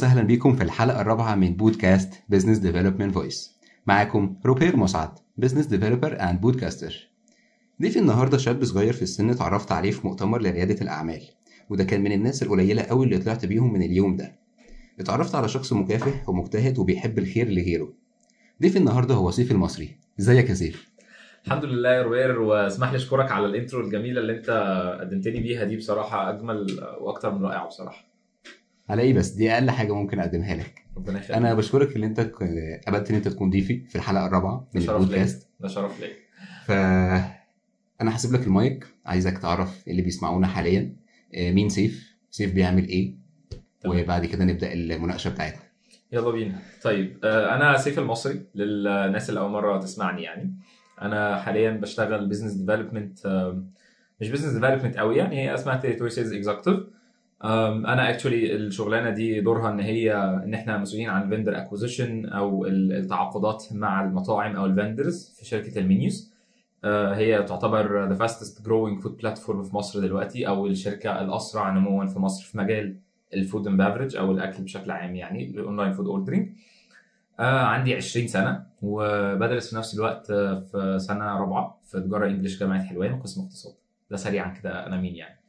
وسهلا بكم في الحلقة الرابعة من بودكاست business development voice معاكم روبير مسعد business developer and podcaster ضيفي النهارده شاب صغير في السن اتعرفت عليه في مؤتمر لريادة الأعمال وده كان من الناس القليلة قوي اللي طلعت بيهم من اليوم ده. اتعرفت على شخص مكافح ومجتهد وبيحب الخير لغيره. ضيفي النهارده هو سيف المصري. ازيك يا سيف؟ الحمد لله يا روبير واسمح لي اشكرك على ال intro الجميلة اللي انت قدمتني بيها دي بصراحة أجمل وأكتر من رائعة بصراحة. على إيه بس دي أقل حاجة ممكن أقدمها لك. ربنا يخليك. أنا بشكرك إن أنت قبلت إن أنت تكون ضيفي في الحلقة الرابعة من البودكاست. ده شرف ليا. ف أنا هسيب لك المايك. عايزك تعرف اللي بيسمعونا حاليا. آه، مين سيف؟ سيف بيعمل إيه؟ تمام. وبعد كده نبدأ المناقشة بتاعتنا. يلا بينا. طيب آه، أنا سيف المصري للناس اللي أول مرة تسمعني يعني. أنا حاليا بشتغل business development مش business development قوي يعني هي اسمها territory sales executive أنا actually الشغلانة دي دورها إن هي إن إحنا مسؤولين عن ال vendor acquisition أو ال- التعاقدات مع المطاعم أو ال vendors في شركة المنيوز. آه، هي تعتبر the fastest growing food platform في مصر دلوقتي أو الشركة الأسرع نموا في مصر في مجال ال food and beverage أو الأكل بشكل عام يعني ال online food ordering آه عندي 20 سنة وبدرس في نفس الوقت في سنة رابعة في تجارة English جامعة حلوان قسم اقتصاد. ده سريعا كده أنا مين يعني.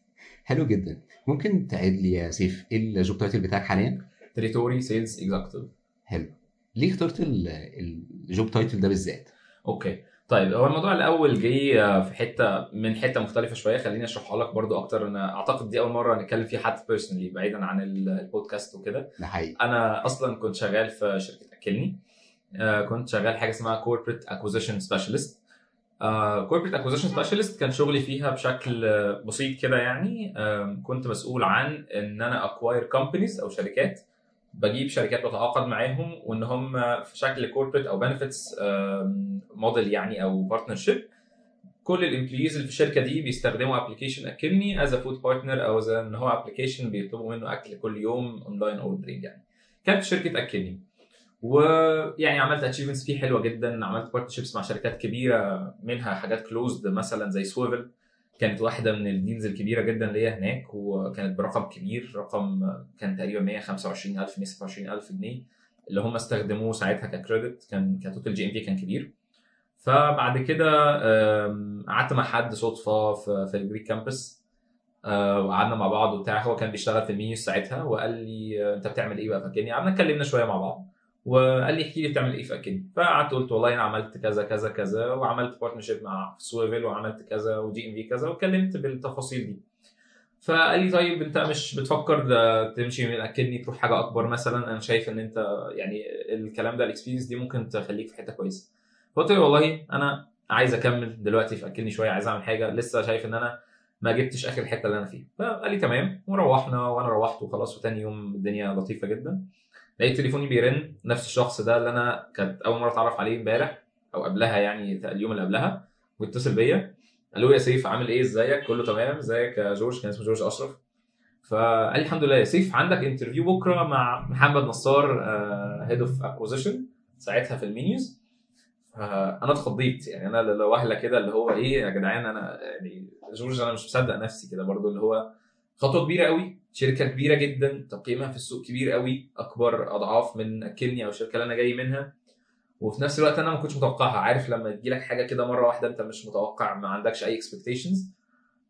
حلو جدا. ممكن تعيد لي يا سيف إيه ال job title بتاعك حاليا؟ territory sales executive حلو. ليه اخترت ال- ال job title ده بالذات؟ okay. طيب هو الموضوع الأول جاي آه، في حتة من حتة مختلفة شوية. خليني أشرحها لك برضو أكتر. أنا أعتقد دي أول مرة نتكلم فيها حتى personally بعيدا عن ال- البودكاست وكده. ده حقيقي. أنا أصلا كنت شغال في شركة اكلني. آه، كنت شغال حاجة اسمها corporate acquisition specialist corporate acquisition specialist كان شغلي فيها بشكل آه، بسيط كده يعني. كنت مسؤول عن إن أنا acquire companies أو شركات. بجيب شركات بتعاقد معاهم وإن هم في شكل corporate أو benefits model يعني أو partnership كل ال employees اللي في الشركة دي بيستخدموا application اكلني as food partner أو إن هو application بيطلبوا منه أكل كل يوم online ordering يعني. كانت شركة اكلني ويعني عملت achievements فيه حلوة جدا. عملت partnerships مع شركات كبيرة منها حاجات closed مثلا زي سويفل كانت واحدة من ال deals الكبيرة جدا هي هناك وكانت برقم كبير. رقم كان تقريبا 125000 127000 جنيه. اللي هم استخدموه ساعتها ك credit كان ك total GMV كان كبير. فبعد كده قعدت مع حد صدفة في, ال Greek Campus آه، وقعدنا مع بعض وبتاع. هو كان بيشتغل في المينيوز ساعتها وقال لي آه، أنت بتعمل إيه بقى في اكلني قعدنا اتكلمنا شوية مع بعض. وقال لي احكي لي بتعمل إيه في اكلني فقعدت قلت والله أنا عملت كذا كذا كذا وعملت partnership مع سويفل وعملت كذا و GMV كذا واتكلمت بالتفاصيل دي. فقال لي طيب أنت مش بتفكر تمشي من اكلني تروح حاجة أكبر مثلا؟ أنا شايف إن أنت يعني الكلام ده ال experience دي ممكن تخليك في حتة كويسة. فقلت له والله أنا عايز أكمل دلوقتي في اكلني شوية عايز أعمل حاجة لسه شايف إن أنا ما جبتش آخر الحته اللي أنا فيها. فقال لي تمام وروحنا وأنا روحت وخلاص وتاني يوم الدنيا لطيفة جدا. لقيت تليفوني بيرن نفس الشخص ده اللي أنا كانت أول مرة أتعرف عليه امبارح أو قبلها يعني اليوم اللي قبلها واتصل بيا. قال له يا سيف عامل إيه؟ إزيك؟ كله تمام؟ إزيك يا جورج؟ كان اسمه جورج أشرف. فقال لي الحمد لله. يا سيف عندك interview بكرة مع محمد نصار head of acquisition ساعتها في elmenus فانا اتخضيت يعني. أنا لوهلة كده اللي هو إيه يا جدعان أنا يعني جورج أنا مش مصدق نفسي كده برضو اللي هو خطوة كبيرة قوي شركة كبيرة جدا تقييمها في السوق كبير قوي أكبر أضعاف من اكلني أو الشركة اللي أنا جاي منها. وفي نفس الوقت أنا ما كنتش متوقعها عارف لما تجي لك حاجة كده مرة واحدة أنت مش متوقع ما عندكش أي expectations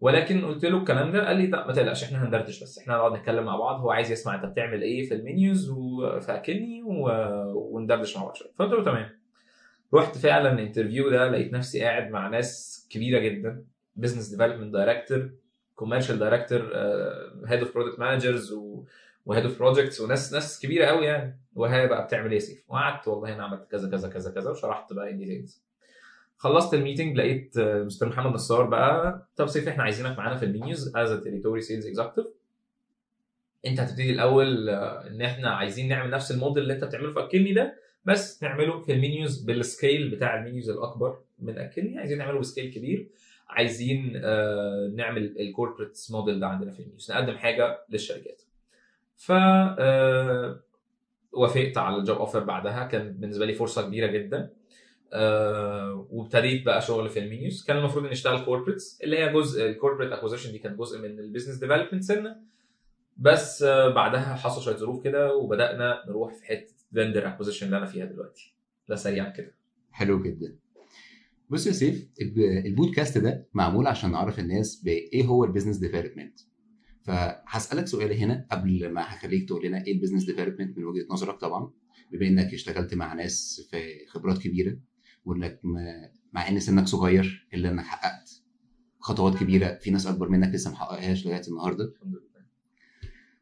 ولكن قلت له الكلام ده قال لي لا ما تقلقش إحنا هندردش بس إحنا هنقعد نتكلم مع بعض هو عايز يسمع أنت بتعمل إيه في elmenus وفي اكلني و... وندردش مع بعض شوية. فقلت له تمام. رحت فعلا ال interview ده لقيت نفسي قاعد مع ناس كبيرة جدا business development director commercial director head of product managers و head of projects وناس ناس كبيرة قوي يعني. وهي بقى بتعمل إيه يا سيف؟ وقعدت والله أنا عملت كذا كذا كذا كذا وشرحت بقى details خلصت ال meeting لقيت آه، مستر محمد نصار بقى طب سيف إحنا عايزينك معانا في elmenus as territory sales executive أنت هتبتدي الأول آه، إن إحنا عايزين نعمل نفس الموديل اللي أنت بتعمله في أكلني ده بس نعمله في elmenus بال scale بتاع elmenus الأكبر من أكلني. عايزين نعمله ب scale كبير. عايزين آه، نعمل ال corporate model ده عندنا في elmenus نقدم حاجة للشركات. ف آه، وافقت على ال job offer بعدها كان بالنسبة لي فرصة كبيرة جدا. آه وابتديت بقى شغل في elmenus كان المفروض إني أشتغل corporates اللي هي جزء ال corporate acquisition دي كانت جزء من ال business development سنة. بس آه، بعدها حصل شوية ظروف كده وبدأنا نروح في حتة vendor acquisition اللي أنا فيها دلوقتي. ده سريعا كده. حلو جدا. بص يا سيف الب- البودكاست ده معمول عشان نعرف الناس بايه هو ال business development فهسألك سؤال هنا قبل ما هخليك تقول لنا إيه ال business development من وجهة نظرك طبعا بما انك اشتغلت مع ناس في خبرات كبيرة وانك مع ان سنك صغير الا انك حققت خطوات كبيرة في ناس اكبر منك لسه محققهاش لغاية النهارده. الحمد لله.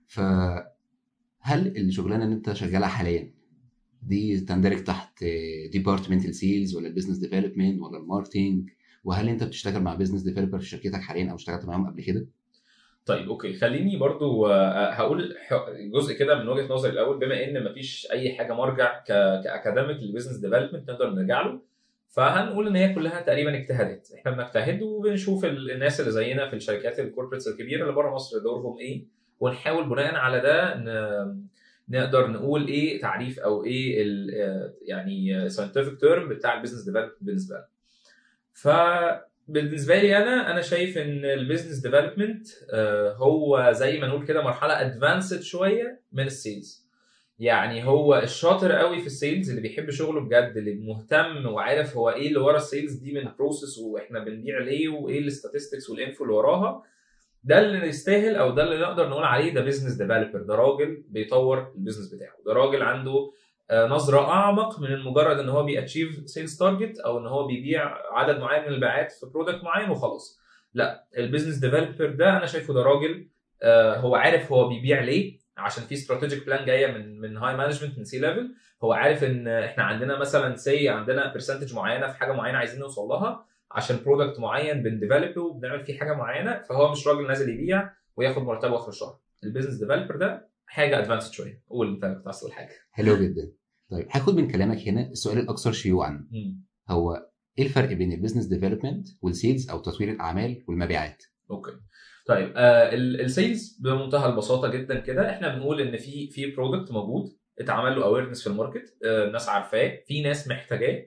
فهل الشغلانة اللي انت شغالها حاليا دي تندرج تحت department ال sales ولا ال business development ولا ال marketing وهل انت بتشتغل مع business developer في شركتك حاليا أو اشتغلت معاهم قبل كده؟ طيب okay. خليني برضو آه، هقول ح- جزء كده من وجهة نظري الأول. بما إن مفيش أي حاجة مرجع ك academic لل business development نقدر نرجع له فهنقول إن هي كلها تقريبا اجتهادات. إحنا بنجتهد وبنشوف ال- الناس اللي زينا في الشركات ال corporates الكبيرة اللي بره مصر دورهم إيه ونحاول بناء على ده نقدر نقول إيه تعريف أو إيه ال- آه، يعني scientific term بتاع ال business development بالنسبة لنا فبالنسبه لي أنا أنا شايف إن ال business development هو زي ما نقول كده مرحلة advanced شوية من ال sales يعني هو الشاطر قوي في ال sales اللي بيحب شغله بجد اللي مهتم وعارف هو إيه اللي ورا ال sales دي من process وإحنا بنبيع ليه وإيه ال statistics وال info اللي وراها. ده اللي يستاهل أو ده اللي نقدر نقول عليه ده business developer ده راجل بيطور ال business بتاعه. ده راجل عنده آه، نظرة أعمق من مجرد إن هو بي achieve sales target أو إن هو بيبيع عدد معين من البيعات في product معين وخلاص. لا ال business developer ده أنا شايفه ده راجل آه، هو عارف هو بيبيع ليه عشان في strategic plan جاية من من high management من C level هو عارف إن إحنا عندنا مثلا سي عندنا percentage معينة في حاجة معينة عايزين نوصل لها. عشان product معين بن develop ه وبنعمل فيه حاجة معينة فهو مش راجل نازل يبيع وياخد مرتبة اخر الشهر ال business developer ده حاجة advanced شوية. قول انت كنت عايز حاجة حلو جدا. طيب هاخد من كلامك هنا السؤال الأكثر شيوعا. هو إيه الفرق بين ال business development وال sales أو تطوير الأعمال والمبيعات؟ okay. طيب آه ال sales بمنتهى البساطة جدا كده. إحنا بنقول إن في في product موجود اتعمل له awareness في ال market آه الناس عارفاه في ناس محتاجاه.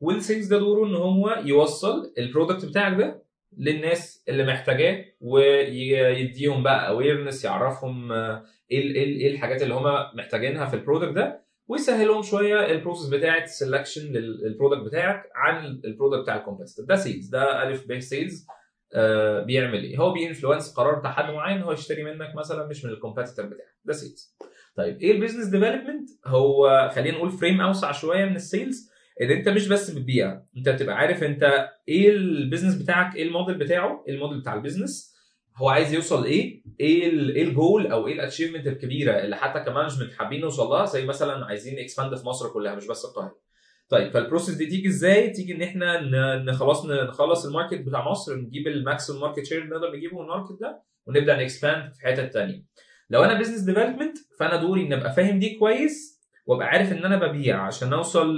وال sales ده دوره إن هو يوصل ال product بتاعك ده للناس اللي محتاجاه ويديهم بقى awareness يعرفهم آه، إيه إيه إيه الحاجات اللي هم محتاجينها في ال product ده ويسهلهم شوية ال process بتاعة ال selection لل product بتاعك عن ال product بتاع ال competitor ده sales ده ألف ب sales آه، بيعمل إيه؟ هو بي influence قرار بتاع حد معين هو يشتري منك مثلا مش من ال competitor بتاعك ده sales. طيب إيه ال business development؟ هو خلينا نقول frame أوسع شوية من ال sales إن أنت مش بس بتبيع أنت بتبقى عارف أنت إيه ال business بتاعك إيه الموديل بتاعه إيه الموديل بتاع ال business هو عايز يوصل إيه إيه إيه الجول أو إيه ال achievement الكبيرة اللي حتى ك management حابين نوصل لها زي مثلا عايزين expand في مصر كلها مش بس القاهرة طيب فال process دي تيجي إزاي؟ تيجي إن إحنا خلاص نخلص ال market بتاع مصر نجيب ال maximum market share اللي نقدر نجيبه من ال market ده ونبدأ ن expand في حتت تانية. لو أنا business development فأنا دوري إن أبقى فاهم دي كويس وابقى عارف إن أنا ببيع عشان أوصل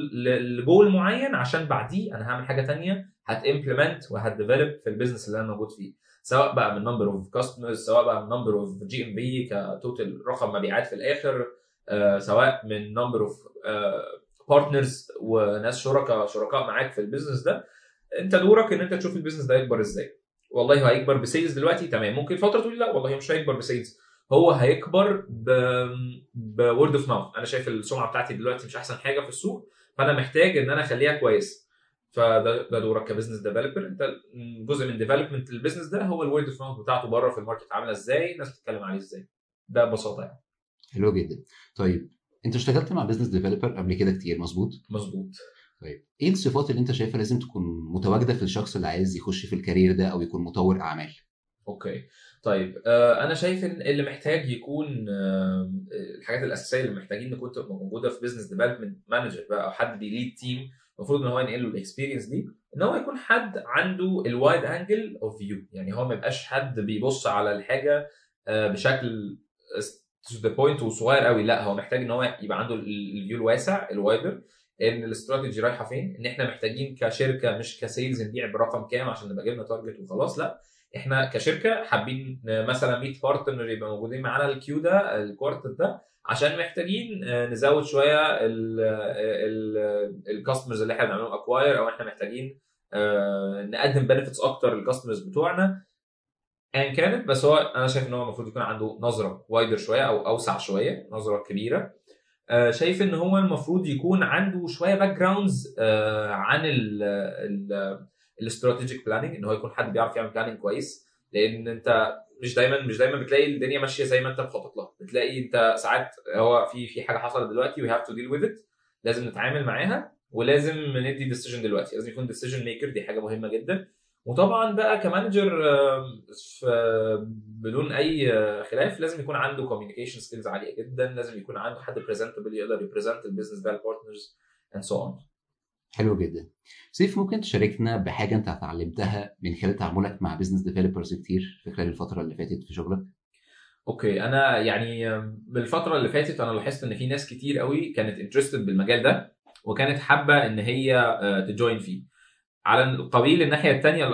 لجول معين عشان بعديه أنا هعمل حاجة تانية هت implement وهت develop في ال business اللي أنا موجود فيه. سواء بقى من number of customers سواء بقى من number of GMV ك total رقم مبيعات في الآخر آه، سواء من number of partners وناس شركاء شركاء معاك في ال business ده أنت دورك إن أنت تشوف ال business ده يكبر إزاي. والله هيكبر ب sales دلوقتي تمام. ممكن فترة تقول لا والله مش هيكبر ب sales هو هيكبر ب word of mouth أنا شايف السمعة بتاعتي دلوقتي مش أحسن حاجة في السوق فأنا محتاج إن أنا أخليها كويس. فده ده دورك ك business developer أنت جزء من development ال business ده هو ال word of mouth بتاعته بره في ال market عاملة إزاي الناس بتتكلم عليه إزاي. ده ببساطة يعني. حلو جدا. طيب أنت اشتغلت مع business developer قبل كده كتير مظبوط؟ مظبوط. طيب إيه الصفات اللي أنت شايفها لازم تكون متواجدة في الشخص اللي عايز يخش في ال career ده أو يكون مطور أعمال؟ okay. طيب آه أنا شايف إن اللي محتاج يكون آه الحاجات الأساسية اللي محتاجين تبقى موجودة في business development manager بقى أو حد بي lead team المفروض إن هو ينقل له ال experience دي إن هو يكون حد عنده ال wide angle of view يعني هو ما يبقاش حد بيبص على الحاجة آه بشكل to the point وصغير قوي. لا هو محتاج إن هو يبقى عنده ال view الواسع ال wider إن الاستراتيجي رايحة فين إن إحنا محتاجين كشركة مش ك sales نبيع برقم كام عشان نبقى جبنا target وخلاص. لا إحنا كشركة حابين مثلا 100 partner يبقى موجودين معانا ال Q ده ال quarter ده عشان محتاجين نزود شوية ال customers اللي إحنا بنعملهم acquire أو إحنا محتاجين نقدم benefits أكتر لل customers بتوعنا. ايا كانت بس هو أنا شايف إن هو المفروض يكون عنده نظرة wider شوية أو أوسع شوية نظرة كبيرة. آه، شايف إن هو المفروض يكون عنده شوية backgrounds عن ال strategic planning إن هو يكون حد بيعرف يعمل planning كويس. لأن أنت مش دايما مش دايما بتلاقي الدنيا ماشية زي ما أنت مخطط لها. بتلاقي أنت ساعات هو في في حاجة حصلت دلوقتي we have to deal with it لازم نتعامل معاها ولازم ندي decision دلوقتي. لازم يكون decision maker دي حاجة مهمة جدا. وطبعا بقى ك manager بدون أي خلاف لازم يكون عنده communication skills عالية جدا. لازم يكون عنده حد presentable يقدر ي present ال business ده لل partners and so on حلو جدا. سيف ممكن تشاركنا بحاجة انت اتعلمتها من خلال تعاملك مع business developers كتير في خلال الفترة اللي فاتت في شغلك؟ okay أنا يعني بالفترة اللي فاتت أنا لاحظت إن في ناس كتير قوي كانت interested بالمجال ده وكانت حابة إن هي ت join فيه. على القبيل الناحية الثانية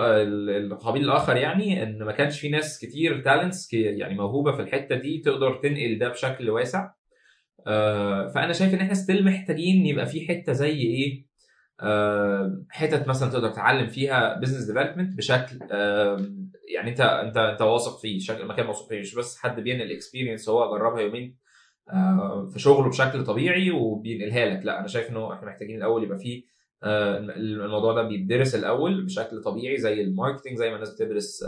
القبيل الآخر يعني إن ما كانش في ناس كتير talents يعني موهوبة في الحتة دي تقدر تنقل ده بشكل واسع. آه، فأنا شايف إن إحنا still محتاجين يبقى في حتة زي إيه؟ آه، حتت مثلا تقدر تتعلم فيها business development بشكل آه، يعني انت انت انت واثق فيه شكل مكان موثوق فيه مش بس حد بينقل experience هو جربها يومين آه، في شغله بشكل طبيعي وبينقلها لك. لا أنا شايف إنه إحنا محتاجين الأول يبقى فيه آه، الموضوع ده بيدرس الأول بشكل طبيعي زي ال marketing زي ما الناس بتدرس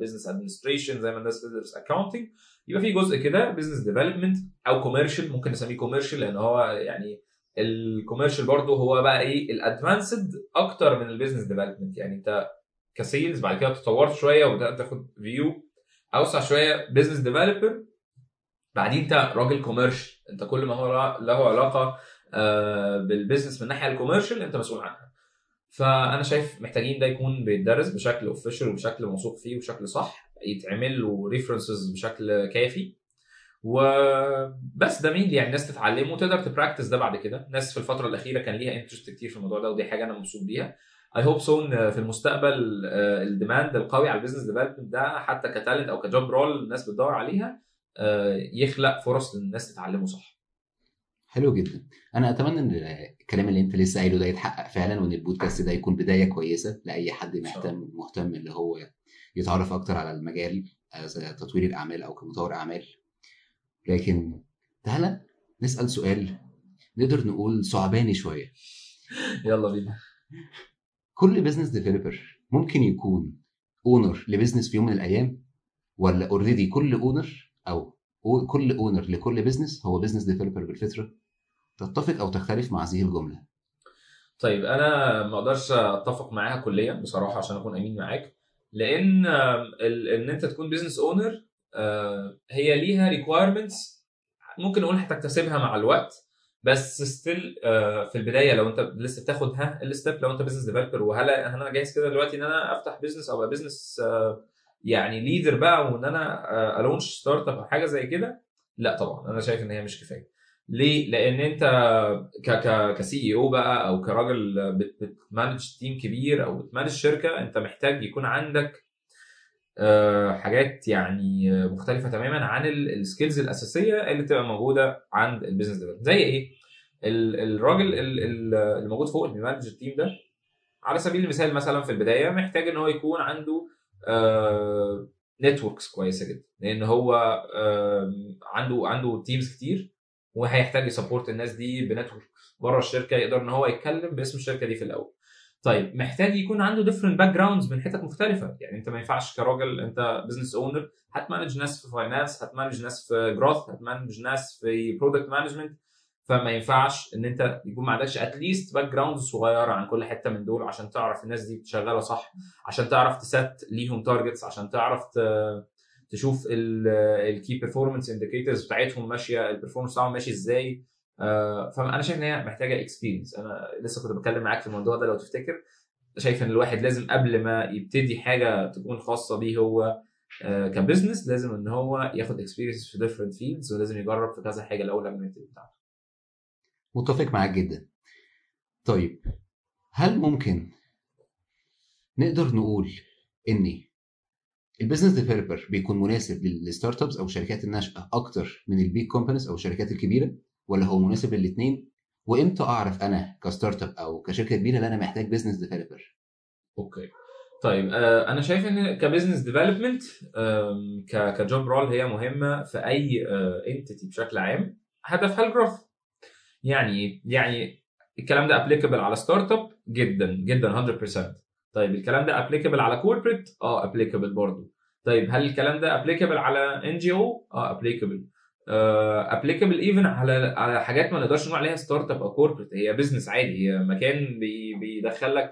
business administration زي ما الناس بتدرس accounting يبقى في جزء كده business development أو commercial ممكن نسميه commercial لأن هو يعني ال commercial برضه هو بقى إيه ال advanced أكتر من ال business development يعني أنت ك sales بعد كده تطورت شوية وبدأت تاخد view أوسع شوية business developer بعدين أنت راجل commercial أنت كل ما هو له علاقة آه، بال business من الناحيه ال commercial أنت مسؤول عنها. فأنا شايف محتاجين ده يكون بيتدرس بشكل official وبشكل موثوق فيه وبشكل صح يتعمل له references بشكل كافي. وبس ده مين يعني الناس تتعلمه وتقدر ت practice ده بعد كده. ناس في الفترة الأخيرة كان ليها interest كتير في الموضوع ده ودي حاجة أنا مبسوط بيها. I hope so ان في المستقبل آه، ال demand القوي على ال business development ده حتى ك talent أو ك job role الناس بتدور عليها آه، يخلق فرص للناس تتعلمه صح. حلو جدا. أنا أتمنى إن الكلام اللي أنت لسه قايله ده يتحقق فعلا وإن البودكاست ده يكون بداية كويسة لأي حد مهتم مهتم اللي هو يتعرف أكتر على المجال زي تطوير الأعمال أو كمطور أعمال. لكن تعالى نسأل سؤال. نقدر نقول صعباني شوية. يلا بينا. كل business developer ممكن يكون owner ل business في يوم من الأيام؟ ولا already كل owner أو كل owner لكل business هو business developer بالفطرة؟ تتفق أو تختلف مع هذه الجملة؟ طيب أنا ما أقدرش أتفق معاها كليا بصراحة عشان أكون أمين معاك. لأن إن أنت تكون business owner هي ليها requirements ممكن نقول هتكتسبها مع الوقت بس still في البداية لو انت لسه بتاخد ها ال step لو انت business developer وهل هل أنا جاهز كده دلوقتي ان أنا افتح business أو ابقى business يعني leader بقى وان أنا ا launch startup أو حاجة زي كده لا طبعا أنا شايف إن هي مش كفاية ليه؟ لأن أنت ك ك CEO بقى أو كراجل بت- بت manage team كبير أو بت manage شركة أنت محتاج يكون عندك آه، حاجات يعني آه، مختلفة تماما عن ال skills الأساسية اللي بتبقى موجودة عند ال business development زي إيه؟ ال- الراجل ال- ال- اللي موجود فوق اللي بي manage ال team ده على سبيل المثال مثلا في البداية محتاج إن هو يكون عنده networks كويسة جدا. لأن هو عنده عنده teams كتير وهيحتاج ي support الناس دي ب network بره الشركة يقدر إن هو يتكلم باسم الشركة دي في الأول. طيب محتاج يكون عنده different backgrounds من حتت مختلفة. يعني انت ما ينفعش كراجل انت business owner هت manage ناس في finance هت manage ناس في growth هت manage ناس في product management فما ينفعش ان انت يكون ما عندكش at least background صغيرة عن كل حتة من دول عشان تعرف الناس دي شغالة صح عشان تعرف ت set ليهم targets عشان تعرف تشوف ال key performance indicators بتاعتهم ماشية ال performance بتاعهم ماشي إزاي. فأنا شايف إن هي محتاجة experience أنا لسه كنت بتكلم معاك في الموضوع ده لو تفتكر. شايف إن الواحد لازم قبل ما يبتدي حاجة تكون خاصة بيه هو آه، ك business لازم إن هو ياخد experience في different fields ولازم يجرب في كذا حاجة الأول قبل ما يبتدي بتاعته. متفق معاك جدا. طيب هل ممكن نقدر نقول إن ال business developer بيكون مناسب لل start ups أو الشركات الناشئة أكتر من ال big companies أو الشركات الكبيرة؟ ولا هو مناسب للاثنين وامتى اعرف أنا ك start up أو كشركة كبيرة ان أنا محتاج business developer okay. طيب آه، أنا شايف إن ك business development ك job role هي مهمة في أي entity بشكل عام. هدفها ال growth يعني؟ يعني الكلام ده applicable على start up جدا جدا 100% طيب الكلام ده applicable على corporate آه applicable برضه طيب هل الكلام ده applicable على NGO آه applicable applicable even على على حاجات ما نقدرش نقول عليها start up أو corporate هي business عادي هي مكان بي بيدخل لك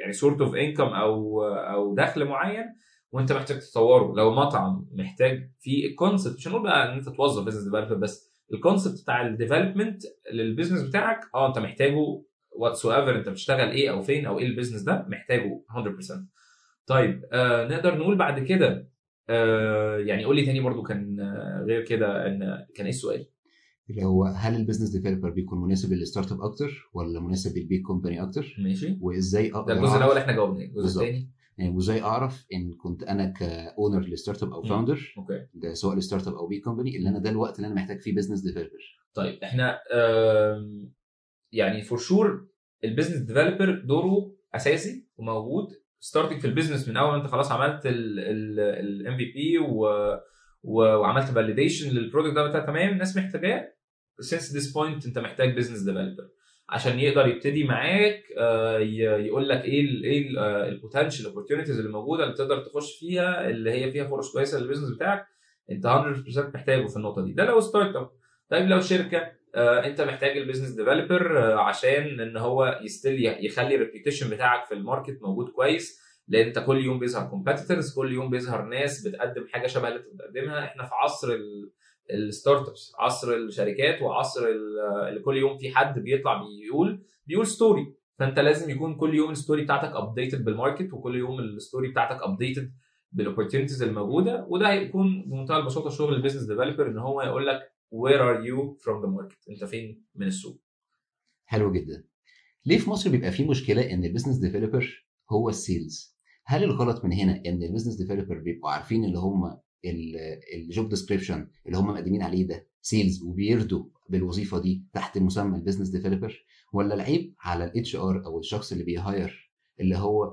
يعني sort of income أو أو دخل معين وأنت محتاج تطوره. لو مطعم محتاج في ال concept مش هنقول بقى إن أنت توظف business developer بس ال concept بتاع ال development لل business بتاعك آه أنت محتاجه whatsoever أنت بتشتغل إيه أو فين أو إيه ال business ده محتاجه 100% طيب آه نقدر نقول بعد كده آه يعني قول لي تاني برضو كان آه غير كده إن كان إيه السؤال؟ اللي هو هل ال business developer بيكون مناسب لل start up أكتر ولا مناسب لل big company أكتر ماشي وإزاي ده أقدر الجزء أعرف- الأول إحنا جاوبناه الجزء. الثاني يعني وإزاي أعرف إن كنت أنا ك owner ل start up أو. founder okay ده سواء ل start up أو big company اللي أنا ده الوقت اللي أنا محتاج فيه business developer طيب إحنا يعني for sure ال business developer دوره أساسي وموجود starting في ال business من أول أنت خلاص عملت ال MVP وعملت validation لل product ده تمام الناس محتاجاه. since this point أنت محتاج business developer عشان يقدر يبتدي معاك آه، يقول لك إيه ال إيه ال potential opportunities اللي موجودة اللي تقدر تخش فيها اللي هي فيها فرص كويسة لل business بتاعك. أنت 100% محتاجه في النقطة دي. ده لو start up طيب لو شركة. آه، انت محتاج ال business developer عشان ان هو still يخلي ال reputation بتاعك في ال market موجود كويس لأن انت كل يوم بيظهر competitors كل يوم بيظهر ناس بتقدم حاجة شبه اللي انت بتقدمها. إحنا في عصر ال- ال start ups عصر الشركات وعصر ال- اللي كل يوم في حد بيطلع بيقول بيقول story فانت لازم يكون كل يوم ال story بتاعتك updated بال market وكل يوم ال story بتاعتك updated بال opportunities الموجودة. وده هيكون بمنتهى البساطة شغل ال business developer ان هو يقول لك where are you from the market? انت فين من السوق؟ حلو جدا. ليه في مصر بيبقى في مشكلة إن ال business developer هو ال sales هل الغلط من هنا إن ال business developer بيبقوا عارفين اللي هم ال job description اللي هم مقدمين عليه ده sales وبيردوا بالوظيفة دي تحت مسمى ال business developer ولا العيب على ال HR أو الشخص اللي بي hire اللي هو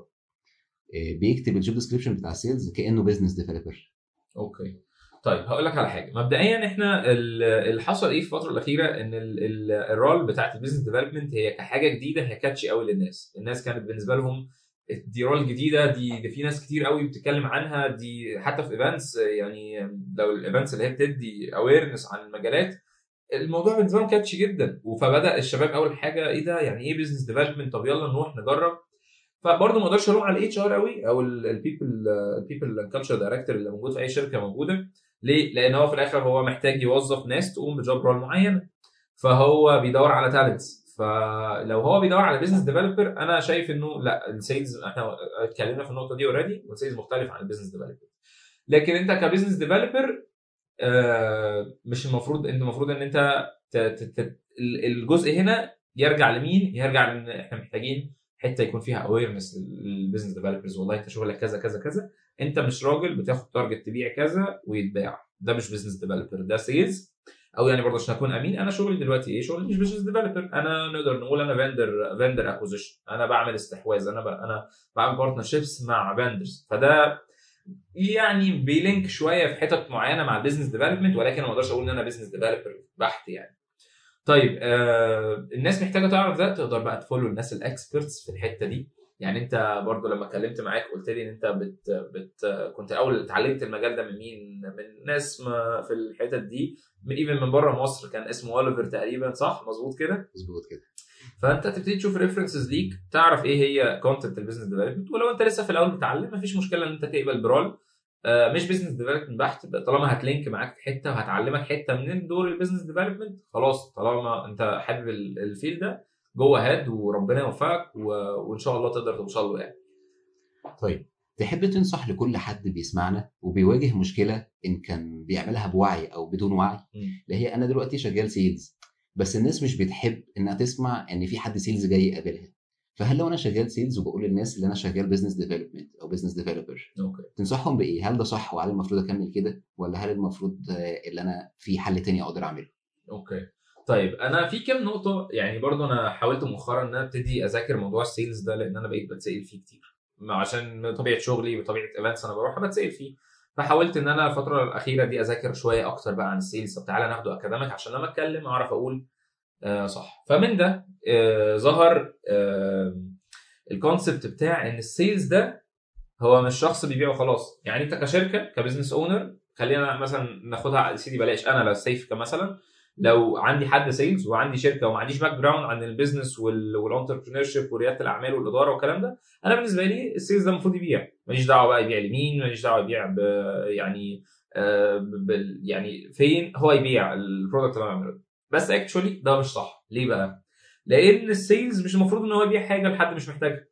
آه، بيكتب ال job description بتاع ال sales كأنه business developer okay طيب هقول لك على حاجة. مبدئيا إحنا ال- اللي حصل إيه في الفترة الأخيرة؟ إن ال- ال- ال role بتاعت ال business development هي كحاجة جديدة هي catchy قوي للناس. الناس كانت بالنسبة لهم دي role جديدة دي, دي في ناس كتير قوي بتتكلم عنها دي حتى في events يعني لو ال events اللي هي بتدي awareness عن المجالات الموضوع بالنسبة لهم catchy جدا. فبدا الشباب أول حاجة إيه ده؟ يعني إيه business development طب يلا نروح نجرب. فبرضه ما أقدرش الوم على ال HR قوي أو ال people ال people culture director اللي موجود في أي شركة موجودة. ليه؟ لأن هو في الآخر هو محتاج يوظف ناس تقوم ب job role معين فهو بيدور على talents فلو هو بيدور على business developer أنا شايف إنه لأ ال sales إحنا اتكلمنا في النقطة دي already وال sales مختلف عن ال business developer لكن أنت ك business developer مش المفروض أنت المفروض إن أنت الجزء هنا يرجع لمين؟ يرجع لإن إحنا محتاجين حتة يكون فيها awareness لل business developers والله أنت شغلك كذا كذا كذا. أنت مش راجل بتاخد target تبيع كذا ويتباع. ده مش business developer ده sales أو يعني برضه عشان أكون أمين أنا شغلي دلوقتي إيه؟ شغلي مش business developer أنا نقدر نقول أنا vendor vendor acquisition أنا بعمل استحواذ. أنا. أنا بعمل partnerships مع vendors فده يعني بي link شوية في حتت معينة مع ال business development ولكن ما أقدرش أقول إن أنا business developer بحت يعني. طيب آه الناس محتاجة تعرف ده تقدر بقى ت follow الناس ال experts في الحتة دي. يعني أنت برضو لما اتكلمت معاك قلت لي إن أنت بت بت كنت الأول اتعلمت المجال ده من مين؟ من ناس ما في الحتت دي. even من بره مصر كان اسمه اوليفر تقريبا صح؟ مظبوط كده؟ مظبوط كده. فأنت تبتدي تشوف references ليك تعرف إيه هي content ال business development ولو أنت لسه في الأول بتتعلم مفيش مشكلة إن أنت تقبل ب role. مش business development بحت طالما هت link معاك في حتة وهتعلمك حتة من دور ال business development خلاص طالما انت حابب ال- ال field ده go ahead وربنا يوفقك. وإن شاء الله تقدر توصل له يعني. طيب تحب تنصح لكل حد بيسمعنا وبيواجه مشكلة إن كان بيعملها بوعي أو بدون وعي؟ اللي هي أنا دلوقتي شغال sales بس الناس مش بتحب إنها تسمع إن في حد sales جاي يقابلها. فهل لو أنا شغال sales وبقول للناس اللي أنا شغال business development business developer okay. تنصحهم بإيه؟ هل ده صح؟ وهل المفروض أكمل كده؟ ولا هل المفروض اللي أنا في حل تاني أقدر أعمله؟ Okay. طيب أنا في كام نقطة يعني برضو أنا حاولت مؤخرا إن أنا أبتدي أذاكر موضوع ال sales ده لأن أنا بقيت بتسأل فيه كتير. عشان طبيعة شغلي وطبيعة events أنا بروحها بتسأل فيه. فحاولت إن أنا الفترة الأخيرة دي أذاكر شوية أكتر بقى عن ال sales. طب تعالى ناخده أكاديميك عشان لما اتكلم أعرف أقول آه صح. فمن ده آه ظهر آه ال concept بتاع إن ال sales ده هو مش شخص بيبيع وخلاص يعني انت كشركة ك business owner خلينا مثلا ناخدها سيدي بلاش. أنا لو سيف كمثلا لو عندي حد sales وعندي شركة وما عنديش background عن ال business وال entrepreneurship وريادة الأعمال والإدارة والكلام ده أنا بالنسبة لي ال sales ده المفروض يبيع. ماليش دعوة بقى يبيع لمين ماليش دعوة يبيع ب يعني آه يعني فين هو يبيع ال product اللي أنا بعمله. بس actually ده مش صح. ليه بقى؟ لأن ال sales مش المفروض إن هو يبيع حاجة لحد مش محتاجها.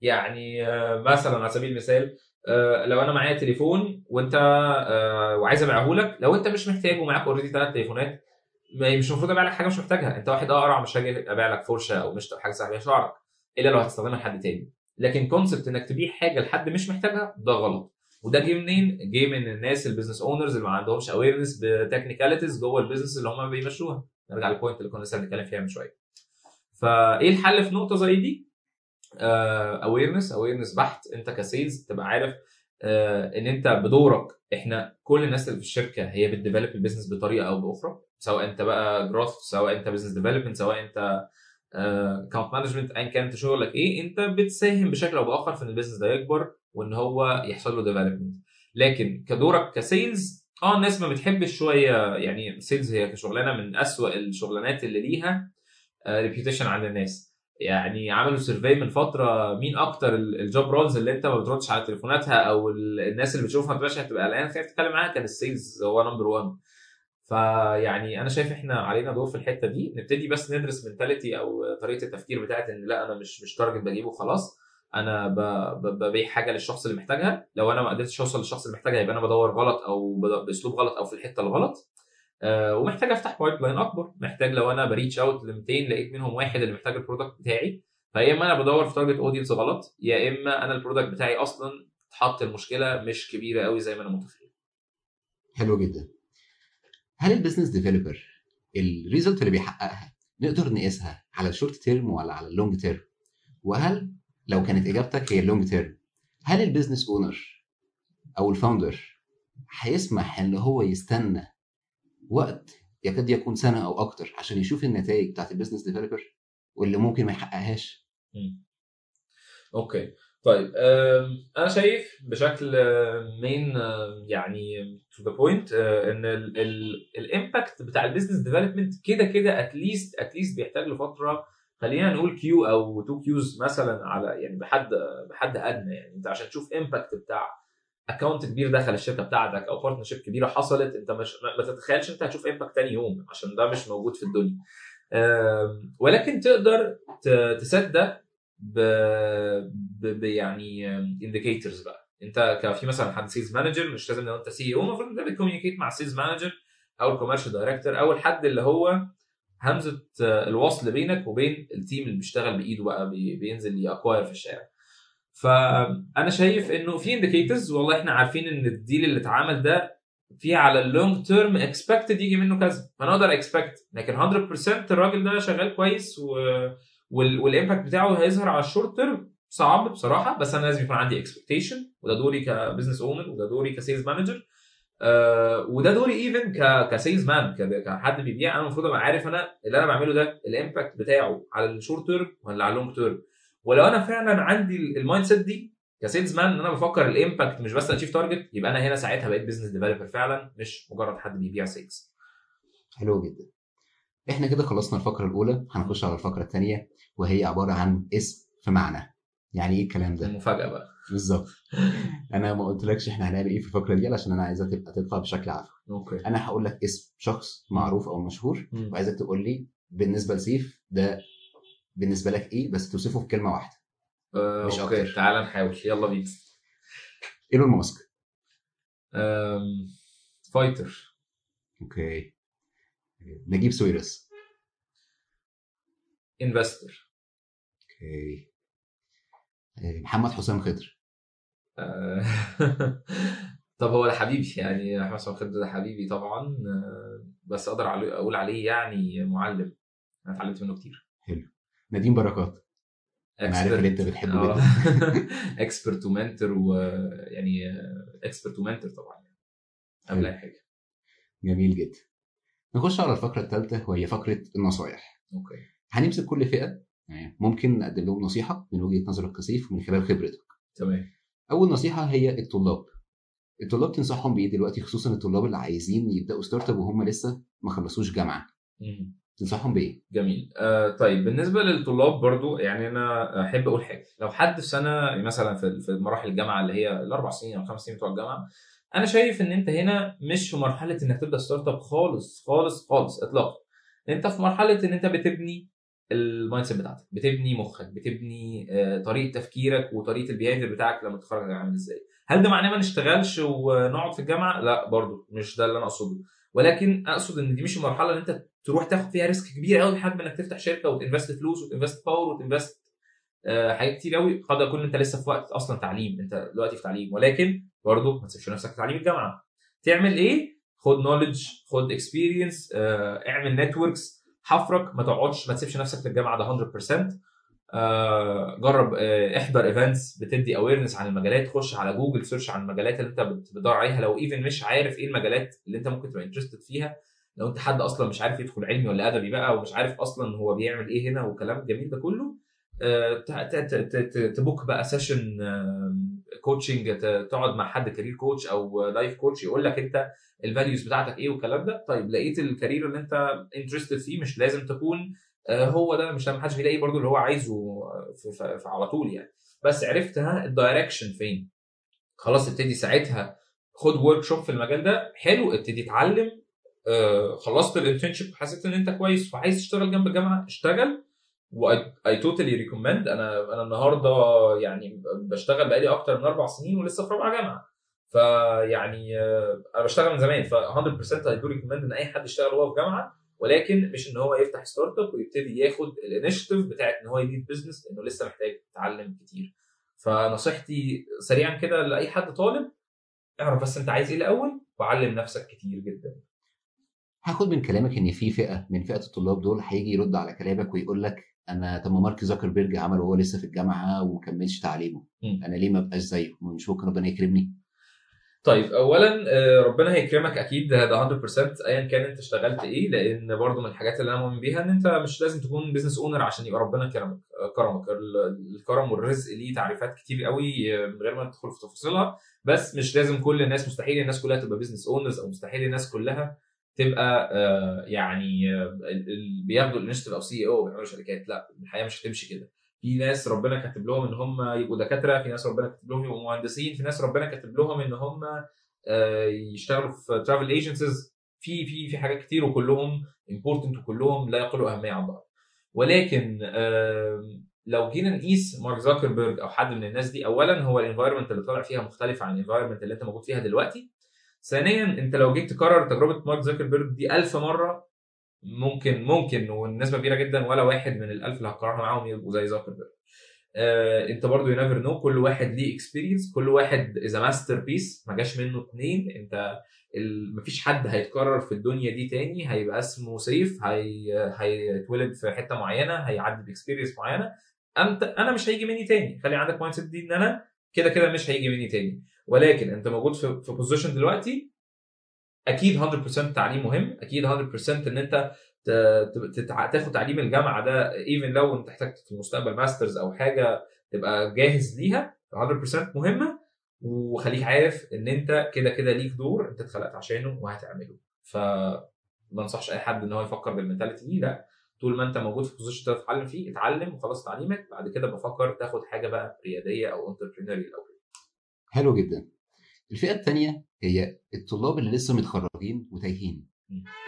يعني آه مثلا على سبيل المثال آه لو أنا معايا تليفون وأنت آه وعايز أبيعه لك لو أنت مش محتاجه ومعاك already ثلاث تليفونات مش المفروض أبيع لك حاجة مش محتاجها. أنت واحد أقرع مش هاجي أبيع لك فرشه أو مش حاجة سهله شعرك إلا لو هتستخدمها لحد تاني. لكن concept إنك تبيع حاجة لحد مش محتاجها ده غلط. وده جه منين؟ جه من الناس ال business owners اللي ما عندهمش awareness ب technicalities جوه ال business اللي هم بيمشوها. نرجع لل point اللي كنا لسه بنتكلم فيها من شوية. فإيه الحل في نقطة زي دي؟ awareness awareness بحت. انت ك sales تبقى عارف ان انت بدورك إحنا كل الناس اللي في الشركة هي بت develop ال business بطريقة أو بأخرى. سواء انت بقى growth سواء انت business development سواء انت account management ايا كان انت شغلك إيه انت بتساهم بشكل أو بآخر في إن ال business ده يكبر وإن هو يحصل له development لكن كدورك ك sales آه الناس ما بتحبش شوية يعني sales هي كشغلانة من أسوأ الشغلانات اللي ليها reputation عند الناس. يعني عملوا survey من فترة مين أكتر ال job roles اللي أنت ما بتردش على تليفوناتها أو الناس اللي بتشوفها ما تبقاش هتبقى قلقان. خايف تتكلم معاها كان ال sales هو number 1 فيعني أنا شايف إحنا علينا دور في الحتة دي. نبتدي بس ندرس mentality أو طريقة التفكير بتاعت إن لأ أنا مش مش target بجيبه خلاص أنا ببيع حاجة للشخص اللي محتاجها. لو أنا ما قدرتش أوصل للشخص اللي محتاجها يبقى أنا بدور غلط أو بأسلوب غلط أو في الحتة الغلط. ومحتاج أفتح pipeline أكبر. محتاج لو أنا ب reach out ل 200 لقيت منهم واحد اللي محتاج ال product بتاعي فيا إما أنا بدور في target audience غلط يا إما أنا ال product بتاعي أصلا اتحط المشكلة مش كبيرة قوي زي ما أنا متخيل. حلو جدا. هل ال business developer ال result اللي بيحققها نقدر نقيسها على ال short term ولا على ال long term وهل لو كانت إجابتك هي ال long term هل ال business owner أو ال founder هيسمح إن هو يستنى وقت يكاد يكون سنة أو أكتر عشان يشوف النتائج بتاعت ال business developer واللي ممكن ما يحققهاش. Okay. طيب أنا شايف بشكل main يعني to the point إن ال impact بتاع ال business development كده كده at least at least بيحتاج لفترة. خلينا نقول Q أو two Qs مثلا على يعني بحد بحد أدنى يعني. أنت عشان تشوف impact بتاع account كبير دخل الشركة بتاعتك أو partnership كبيره حصلت أنت مش ما تتخيلش أنت هتشوف impact تاني يوم عشان ده مش موجود في الدنيا. ولكن تقدر تسد ده ب... يعني indicators بقى. أنت في مثلا حد sales manager مش لازم لو أنت CEO المفروض انت بت communicate مع ال sales manager أو ال commercial director أو الحد اللي هو همزة الوصل بينك وبين ال team اللي بيشتغل بإيده بقى بي... بينزل ي acquire في الشارع. فأنا شايف إنه في indicators والله إحنا عارفين إن ال deal اللي اتعمل ده في على ال long term expected يجي منه كذا. فانا أقدر expect لكن 100% الراجل ده شغال كويس و... وال... وال impact بتاعه هيظهر على ال short term صعب بصراحة بس أنا لازم يكون عندي expectation وده دوري ك business owner وده دوري ك sales manager آه وده دوري even ك... ك sales man. كحد بيبيع. أنا المفروض أبقى عارف أنا اللي أنا بعمله ده ال impact بتاعه على ال short term ولا على ال long term ولو أنا فعلا عندي ال mindset دي ك sales man إن أنا بفكر ال impact مش بس achieve target يبقى أنا هنا ساعتها بقيت business developer فعلا مش مجرد حد بيبيع sales حلو جدا. إحنا كده خلصنا الفقرة الأولى هنخش على الفقرة الثانية وهي عبارة عن اسم في معنى. يعني إيه الكلام ده؟ المفاجأة بقى. بالظبط. أنا ما قلتلكش إحنا هنعمل إيه في الفقرة دي علشان أنا عايزها تبقى تطلع بشكل عفوي okay. أنا هقول لك اسم شخص معروف أو مشهور. وعايزك تقول لي بالنسبة لسيف ده بالنسبة لك إيه؟ بس توصفه في كلمه واحدة. آه، مش okay أكتر. تعال نحاول. يلا بينا. إيلون ماسك. أم، fighter. Okay. نجيب سويرس. Investor. Okay. آه، محمد حسام خضر. آه، طب هو ده حبيبي يعني احمد حسام خضر ده حبيبي طبعا. آه، بس أقدر أقول عليه يعني معلم. أنا اتعلمت منه كتير. نديم بركات. أنا عارف اللي أنت بتحبه جدا. Expert و mentor ويعني expert و mentor طبعا. قبل أي حاجة. جميل جدا. نخش على الفقرة الثالثه وهي فقرة النصايح. okay. هنمسك كل فئة يعني ممكن نقدم لهم نصيحة من وجهة نظرك كسيف ومن خلال خبرتك. تمام. أول نصيحة هي الطلاب. الطلاب تنصحهم بإيه دلوقتي خصوصا الطلاب اللي عايزين يبدأوا startup وهم لسه ما خلصوش جامعة؟ مم. تنصحهم بإيه؟ جميل. آه طيب بالنسبة للطلاب برضو يعني أنا أحب أقول حاجة. لو حد في سنة مثلا في مراحل الجامعة اللي هي الأربع سنين أو الخمس سنين بتوع الجامعة أنا شايف إن أنت هنا مش في مرحلة إنك تبدأ startup خالص خالص خالص اطلاقا. أنت في مرحلة إن أنت بتبني ال mindset بتاعتك بتبني مخك بتبني آه، طريقة تفكيرك وطريقة ال behavior بتاعك لما تتخرج عامل إزاي. هل ده معناه ما نشتغلش ونقعد في الجامعة؟ لا برضو مش ده اللي أنا أقصده. ولكن أقصد إن دي مش المرحلة اللي أنت تروح تاخد فيها risk كبير قوي ما إنك تفتح شركة وت invest فلوس وت invest power وت invest آه، حاجات كتير قوي قد يكون أنت لسه في وقت أصلا تعليم أنت دلوقتي في تعليم ولكن برضه ما تسيبش نفسك في تعليم الجامعة. تعمل إيه؟ خد knowledge خد experience اعمل networks حفرك ما تقعدش ما تسيبش نفسك في الجامعة ده 100% آه، جرب آه، احضر events بتدي awareness عن المجالات خش على جوجل search عن المجالات اللي انت بت- بتدور عليها. لو even مش عارف إيه المجالات اللي انت ممكن تبقى interested فيها لو انت حد أصلا مش عارف يدخل علمي ولا أدبي بقى ومش عارف أصلا هو بيعمل إيه هنا وكلام جميل ده كله آه، ت book بقى session coaching تقعد مع حد career coach أو life coach يقول لك انت ال values بتاعتك إيه والكلام ده. طيب لقيت ال career اللي انت interested فيه مش لازم تكون آه، هو ده مش ما حدش بيلاقي برضو اللي هو عايزه في, في, في على طول يعني. بس عرفت ها ال direction فين. خلاص ابتدي ساعتها خد workshop في المجال ده حلو ابتدي اتعلم آه، خلصت ال internship وحسيت إن أنت كويس وعايز تشتغل جنب الجامعة اشتغل. و I totally recommend أنا أنا النهارده يعني بشتغل بقالي أكتر من أربع سنين ولسه في رابعة جامعة. فيعني آه، أنا بشتغل من زمان ف 100% I do recommend إن أي حد يشتغل وهو في جامعة. ولكن مش إن هو يفتح startup ويبتدي ياخد ال initiative بتاعت إن هو ي build business لأنه لسه محتاج يتعلم كتير. فنصيحتي سريعا كده لأي حد طالب اعرف بس أنت عايز إيه الأول وعلم نفسك كتير جدا. هاخد من كلامك إن في فئة من فئة الطلاب دول هيجي يرد على كلامك ويقول لك أنا طب ما مارك زكربيرج عمل وهو لسه في الجامعة وما كملش تعليمه. مم. أنا ليه ما ابقاش زيه؟ مش ممكن ربنا يكرمني. طيب اولا آه، ربنا هيكرمك أكيد ده ده 100% ايا كان أنت اشتغلت إيه لأن برضو من الحاجات اللي أنا مؤمن بيها إن أنت مش لازم تكون business owner عشان يبقى ربنا كرمك آه، كرمك. ال- الكرم والرزق ليه تعريفات كتير قوي آه، من غير ما ندخل في تفاصيلها بس مش لازم كل الناس مستحيل الناس كلها تبقى business owners أو مستحيل الناس كلها تبقى يعني بياخدوا ال initiative أو CEO بيعملوا شركات لا الحياة مش هتمشي كده. في ناس ربنا كاتب لهم إن هم يبقوا دكاترة في ناس ربنا كاتب لهم يبقوا مهندسين في ناس ربنا كاتب لهم إن هم آه، يشتغلوا في travel agencies في في في حاجات كتير وكلهم important وكلهم لا يقلوا أهمية عن بعض. ولكن لو جينا نقيس مارك زاكربيرج أو حد من الناس دي اولا هو ال environment اللي طالع فيها مختلف عن ال environment اللي أنت موجود فيها دلوقتي. ثانيا أنت لو جيت تكرر تجربة مارك زاكربيرج دي ألف مرة ممكن ممكن والنسبة كبيرة جدا ولا واحد من الألف اللي هتقارنها معاهم يبقوا زي زاكربيرج آه، انت برضو you never know كل واحد ليه experience كل واحد is masterpiece ما جاش منه اتنين. انت ال... مفيش حد هيتكرر في الدنيا دي تاني هيبقى اسمه سيف هي... هيتولد في حتة معينة هيعدي ب experience معينة. انت أنا مش هيجي مني تاني. خلي عندك mindset دي إن أنا كده كده مش هيجي مني تاني. ولكن انت موجود في في position دلوقتي أكيد 100% تعليم مهم. أكيد 100% إن أنت تاخد تعليم الجامعة ده even لو أنت احتجت في المستقبل masters أو حاجة تبقى جاهز ليها 100% مهمة. وخليك عارف إن أنت كده كده ليك دور أنت اتخلقت عشانه وهتعمله. فما أنصحش أي حد إن هو يفكر بال mentality دي لأ. طول ما أنت موجود في position تتعلم فيه اتعلم وخلص تعليمك. بعد كده بفكر تاخد حاجة بقى رياديه أو entrepreneurial أو حلو جدا. الفئة الثانية هي الطلاب اللي لسه متخرجين وتايهين.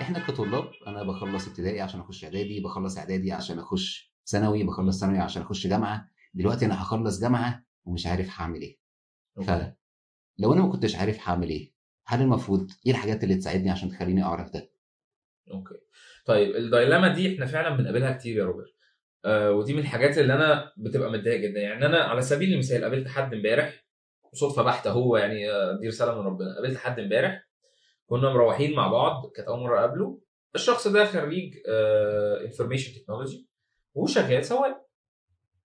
إحنا كطلاب أنا بخلص ابتدائي عشان أخش إعدادي بخلص إعدادي عشان أخش ثانوي بخلص ثانوي عشان أخش جامعة. دلوقتي أنا هخلص جامعة ومش عارف هعمل إيه. فلو أنا ما كنتش عارف هعمل إيه هل المفروض إيه الحاجات اللي تساعدني عشان تخليني أعرف ده؟ okay. طيب ال dilemma دي إحنا فعلا بنقابلها كتير يا روبرت. آه ودي من الحاجات اللي أنا بتبقى متضايق جدا. يعني أنا على سبيل المثال قابلت حد إمبارح صدفه بحتة هو يعني آه، دي رسالة من ربنا. قابلت حد امبارح كنا مروحين مع بعض كانت أول مرة أقابله. الشخص ده خريج information technology وشغال سواق.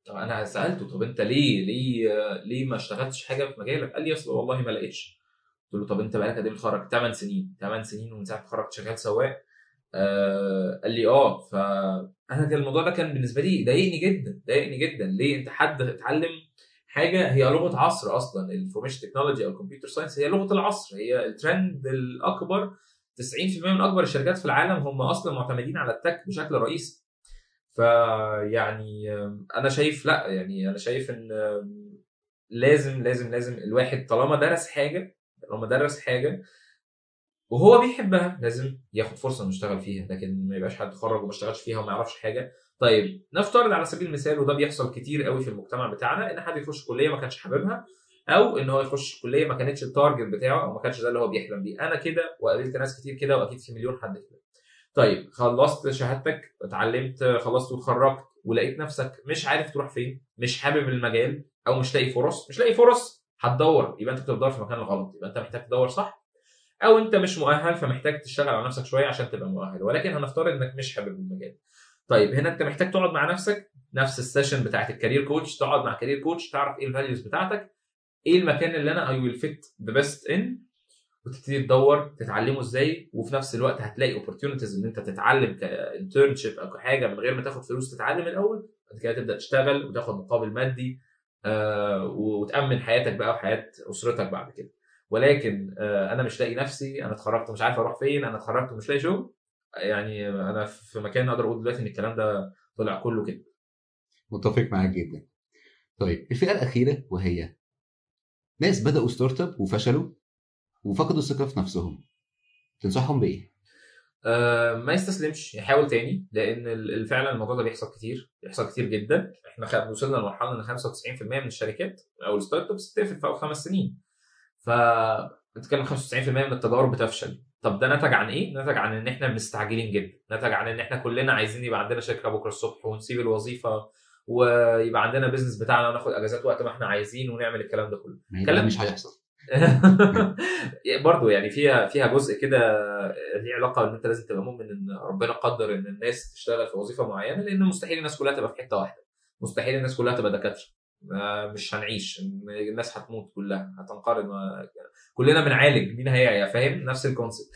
طب أنا سألته طب أنت ليه ليه ليه ما اشتغلتش حاجة في مجالك؟ قال لي اصل والله ما لقيتش. قلت له طب أنت بقالك قد إيه متخرج 8 سنين. 8 سنين ومن ساعة ما اتخرجت شغال سواق. آه قال لي آه. فانا كان الموضوع ده كان بالنسبة لي ضايقني جدا ضايقني جدا. ليه؟ أنت حد اتعلم حاجة هي لغة عصر أصلا ال information technology أو ال computer science هي لغة العصر هي الترند الأكبر 90% من أكبر الشركات في العالم هم أصلا معتمدين على ال tech بشكل رئيسي. فيعني أنا شايف لأ يعني أنا شايف إن لازم لازم لازم الواحد طالما درس حاجة طالما درس حاجة وهو بيحبها لازم ياخد فرصة إنه يشتغل فيها لكن ما يبقاش حد اتخرج وما اشتغلش فيها وما يعرفش حاجة. طيب نفترض على سبيل المثال وده بيحصل كتير قوي في المجتمع بتاعنا إن حد يخش كلية ما كانش حاببها أو إن هو يخش كلية ما كانتش التارجت بتاعه أو ما كانش ده اللي هو بيحلم بيه. أنا كده وقابلت ناس كتير كده وأكيد في مليون حد كده طيب خلصت شهادتك اتعلمت خلصت واتخرجت ولقيت نفسك مش عارف تروح فين مش حابب المجال أو مش لاقي فرص مش لاقي فرص هتدور. يبقى أنت بتدور في المكان الغلط يبقى أنت محتاج تدور صح. أو أنت مش مؤهل فمحتاج تشتغل على نفسك شوية عشان تبقى مؤهل. ولكن هنفترض إنك مش حابب المجال. طيب هنا انت محتاج تقعد مع نفسك نفس ال session بتاعت ال career coach تقعد مع career coach تعرف إيه ال values بتاعتك إيه المكان اللي أنا I will fit the best in وتبتدي تدور تتعلمه إزاي وفي نفس الوقت هتلاقي opportunities إن أنت تتعلم ك internship أو كحاجة من غير ما تاخد فلوس تتعلم الأول بعد كده تبدأ تشتغل وتاخد مقابل مادي آه وتأمن حياتك بقى وحياة أسرتك بعد كده. ولكن آه أنا مش لاقي نفسي أنا اتخرجت ومش عارف أروح فين أنا اتخرجت ومش لاقي شغل. يعني أنا في مكان أقدر أقول دلوقتي إن الكلام ده طلع كله كده. متفق معاك جدا. طيب الفئة الأخيرة وهي ناس بدأوا startup وفشلوا وفقدوا الثقة في نفسهم. تنصحهم بإيه؟ آه ما يستسلمش يحاول تاني لأن فعلا الموضوع ده بيحصل كتير بيحصل كتير جدا. إحنا وصلنا لمرحلة إن 95% من الشركات أو ال startups بتقفل في خمس سنين. ف بتتكلم 95% من التجارب بتفشل. طب ده نتج عن إيه؟ نتج عن إن إحنا مستعجلين جدا، نتج عن إن إحنا كلنا عايزين يبقى عندنا شركة بكرة الصبح ونسيب الوظيفة ويبقى عندنا بيزنس بتاعنا وناخد أجازات وقت ما إحنا عايزين ونعمل الكلام ده كله. الكلام مش هيحصل. برضه يعني فيها فيها جزء كده ليه علاقة إن أنت لازم تبقى مؤمن إن ربنا قدر إن الناس تشتغل في وظيفة معينة لأن مستحيل الناس كلها تبقى في حتة واحدة. مستحيل الناس كلها تبقى دكاترة. مش هنعيش. الناس هتموت كلها. هتنقرض. كلنا بنعالج مين هيعيا فاهم؟ نفس ال concept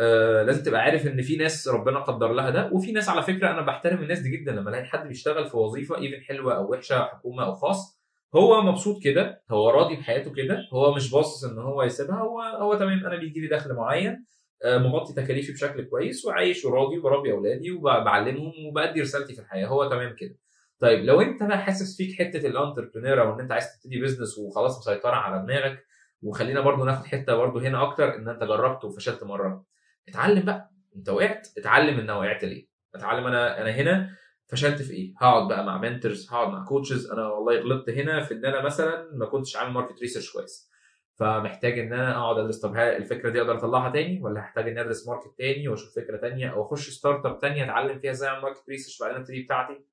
آه لازم تبقى عارف إن في ناس ربنا قدر لها ده وفي ناس على فكرة أنا بحترم الناس دي جدا لما ألاقي حد بيشتغل في وظيفة even حلوة أو وحشة حكومة أو خاص هو مبسوط كده هو راضي بحياته كده هو مش باصص إن هو يسيبها هو هو تمام أنا بيجي لي دخل معين آه مغطي تكاليفي بشكل كويس وعايش وراضي وبربي أولادي وبعلمهم وبأدي رسالتي في الحياة هو تمام كده. طيب لو أنت بقى حاسس فيك حتة ال entrepreneur أو إن أنت عايز تبتدي business وخلاص مسيطرة على دماغك وخلينا برضو ناخد حتة برضو هنا أكتر إن أنت جربت وفشلت مرة. اتعلم بقى. أنت وقعت اتعلم إن وقعت ليه. اتعلم أنا أنا هنا فشلت في إيه. هقعد بقى مع mentors هقعد مع coaches أنا والله غلطت هنا في إن أنا مثلا ما كنتش عامل market research كويس. فمحتاج إن أنا أقعد أدرس طب الفكرة دي أقدر أطلعها تاني؟ ولا هحتاج إني أدرس market تاني وأشوف فكرة تانية أو أخش startup تانية أتعلم فيها إزاي أعمل market research بعدين أبتدي بتاعتي؟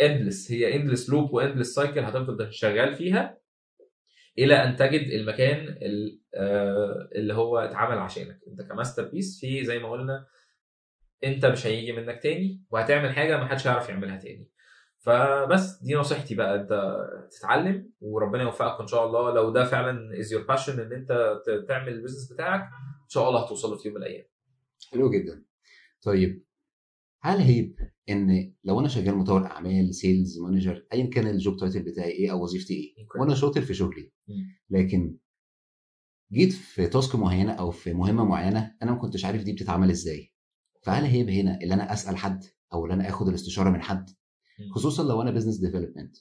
endless هي endless loop و endless cycle هتفضل شغال فيها. إلى أن تجد المكان اللي هو اتعمل عشانك. أنت ك masterpiece في زي ما قلنا أنت مش هيجي منك تاني وهتعمل حاجة ما حدش هيعرف يعملها تاني. فبس دي نصيحتي بقى. أنت تتعلم وربنا يوفقك إن شاء الله. لو ده فعلا is your passion إن أنت تعمل ال business بتاعك إن شاء الله هتوصل له في يوم من الأيام. حلو جدا. طيب هل هيب إن لو أنا شغال مطور أعمال sales manager ايا كان ال job title بتاعي إيه أو وظيفتي إيه وأنا شاطر في شغلي. لكن جيت في task معينة أو في مهمة معينة أنا ما كنتش عارف دي بتتعمل إزاي. فهل عيب هنا اللي أنا أسأل حد أو اللي أنا آخد الاستشارة من حد؟ خصوصا لو أنا business development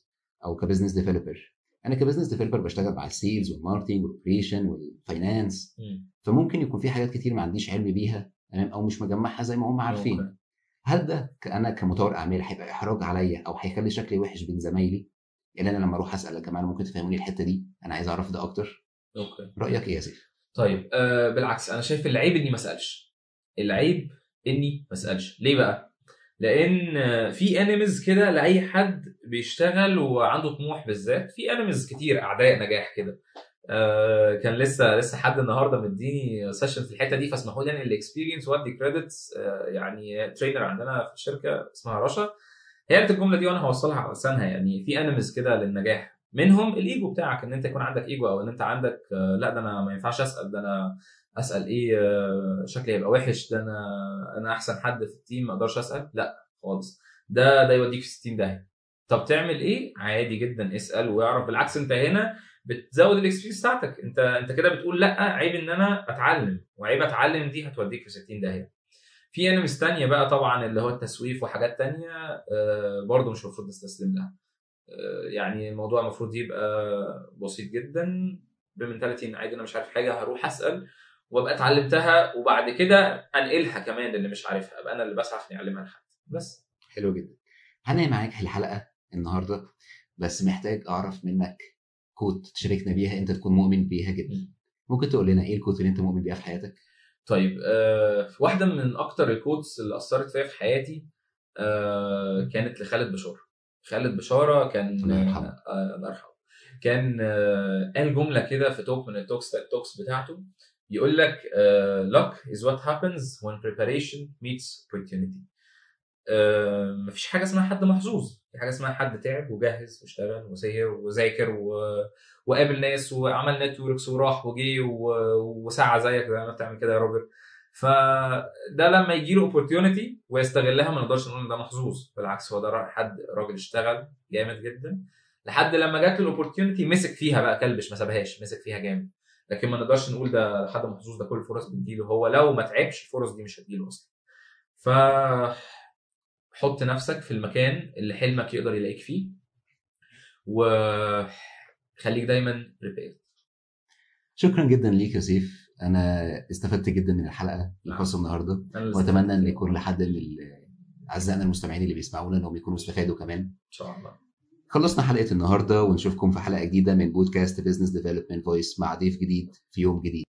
أو ك business developer أنا ك business developer بشتغل مع السيلز والماركتنج والاوبريشن والفاينانس فممكن يكون في حاجات كتير ما عنديش علم بيها تمام أو مش مجمعها زي ما هم عارفين. هل ده أنا كمطور أعمال هيبقى إحراج عليا أو هيخلي شكلي وحش بين زمايلي؟ اللي أنا لما أروح أسأل يا جماعة ممكن تفهموني الحتة دي؟ أنا عايز أعرف ده أكتر. okay. رأيك إيه يا سيف؟ طيب آه بالعكس أنا شايف العيب إني ما أسألش. العيب إني ما أسألش. ليه بقى؟ لأن في enemies كده لأي حد بيشتغل وعنده طموح بالذات في enemies كتير أعداء نجاح كده. آه كان لسه لسه حد النهارده مديني session في الحتة دي فاسمحوا لي أنقل ال experience وادي credits آه يعني trainer عندنا في الشركة اسمها رشا. هي قالت الجملة دي وأنا هوصلها على لسانها يعني في enemies كده للنجاح. منهم الايجو بتاعك إن أنت يكون عندك ايجو أو إن أنت عندك آه، لأ ده أنا ما ينفعش أسأل ده أنا أسأل إيه شكلي هيبقى وحش ده أنا أنا أحسن حد في ال team ما أقدرش أسأل. لأ خالص. ده ده يوديك في 60 داهية. طب تعمل إيه؟ عادي جدا اسأل وأعرف. بالعكس أنت هنا بتزود ال experience بتاعتك. انت انت كده بتقول لأ عيب إن أنا اتعلم وعيب أتعلم دي هتوديك في 60 داهية. في enemies تانية بقى طبعا اللي هو التسويف وحاجات تانية آه، برضه مش المفروض نستسلم لها. آه، يعني الموضوع المفروض يبقى بسيط جدا. ب mentality إن عادي أنا مش عارف حاجة هروح أسأل وأبقى اتعلمتها وبعد كده أنقلها كمان للي مش عارفها. أبقى أنا اللي بسعى عشان أعلمها لحد. بس. حلو جدا. هنعمل معاك الحلقة النهارده بس محتاج أعرف منك quote تشاركنا بيها أنت تكون مؤمن بيها جدا. ممكن تقول لنا إيه ال quote اللي أنت مؤمن بيها في حياتك؟ طيب آه واحدة من أكتر ال quotes اللي أثرت فيا في حياتي آه كانت لخالد بشاره خالد بشاره كان الله يرحمه. آه، الله يرحمه. كان آه قال جملة كده في talk من ال talks ال talks بتاعته. يقول لك آه, luck is what happens when preparation meets opportunity. آه مفيش حاجة اسمها حد محظوظ. في حاجة اسمها حد تعب وجهز واشتغل وسهر وذاكر و... وقابل ناس وعمل networks وراح وجي و... وسعى زيك زي ما بتعمل كده يا روبرت. فده لما يجي له opportunity ويستغلها ما نقدرش نقول إن ده محظوظ بالعكس هو ده حد راجل اشتغل جامد جدا. لحد لما جات له الاوبورتيونيتي مسك فيها بقى كلبش ما سابهاش مسك فيها جامد. لكن ما نقدرش نقول ده حد محظوظ ده كل الفرص بتجيله. هو لو ما تعبش الفرص دي مش هتجيله أصلا. ف حط نفسك في المكان اللي حلمك يقدر يلاقيك فيه وخليك دايما بريبير شكرا جدا ليك يا سيف. أنا استفدت جدا من الحلقة الخاصة النهارده. وأتمنى أن يكون لحد من أعزائنا المستمعين اللي بيسمعونا إنهم يكونوا استفادوا كمان. إن شاء الله. خلصنا حلقة النهارده ونشوفكم في حلقة جديدة من بودكاست Business Development Voice مع ضيف جديد في يوم جديد.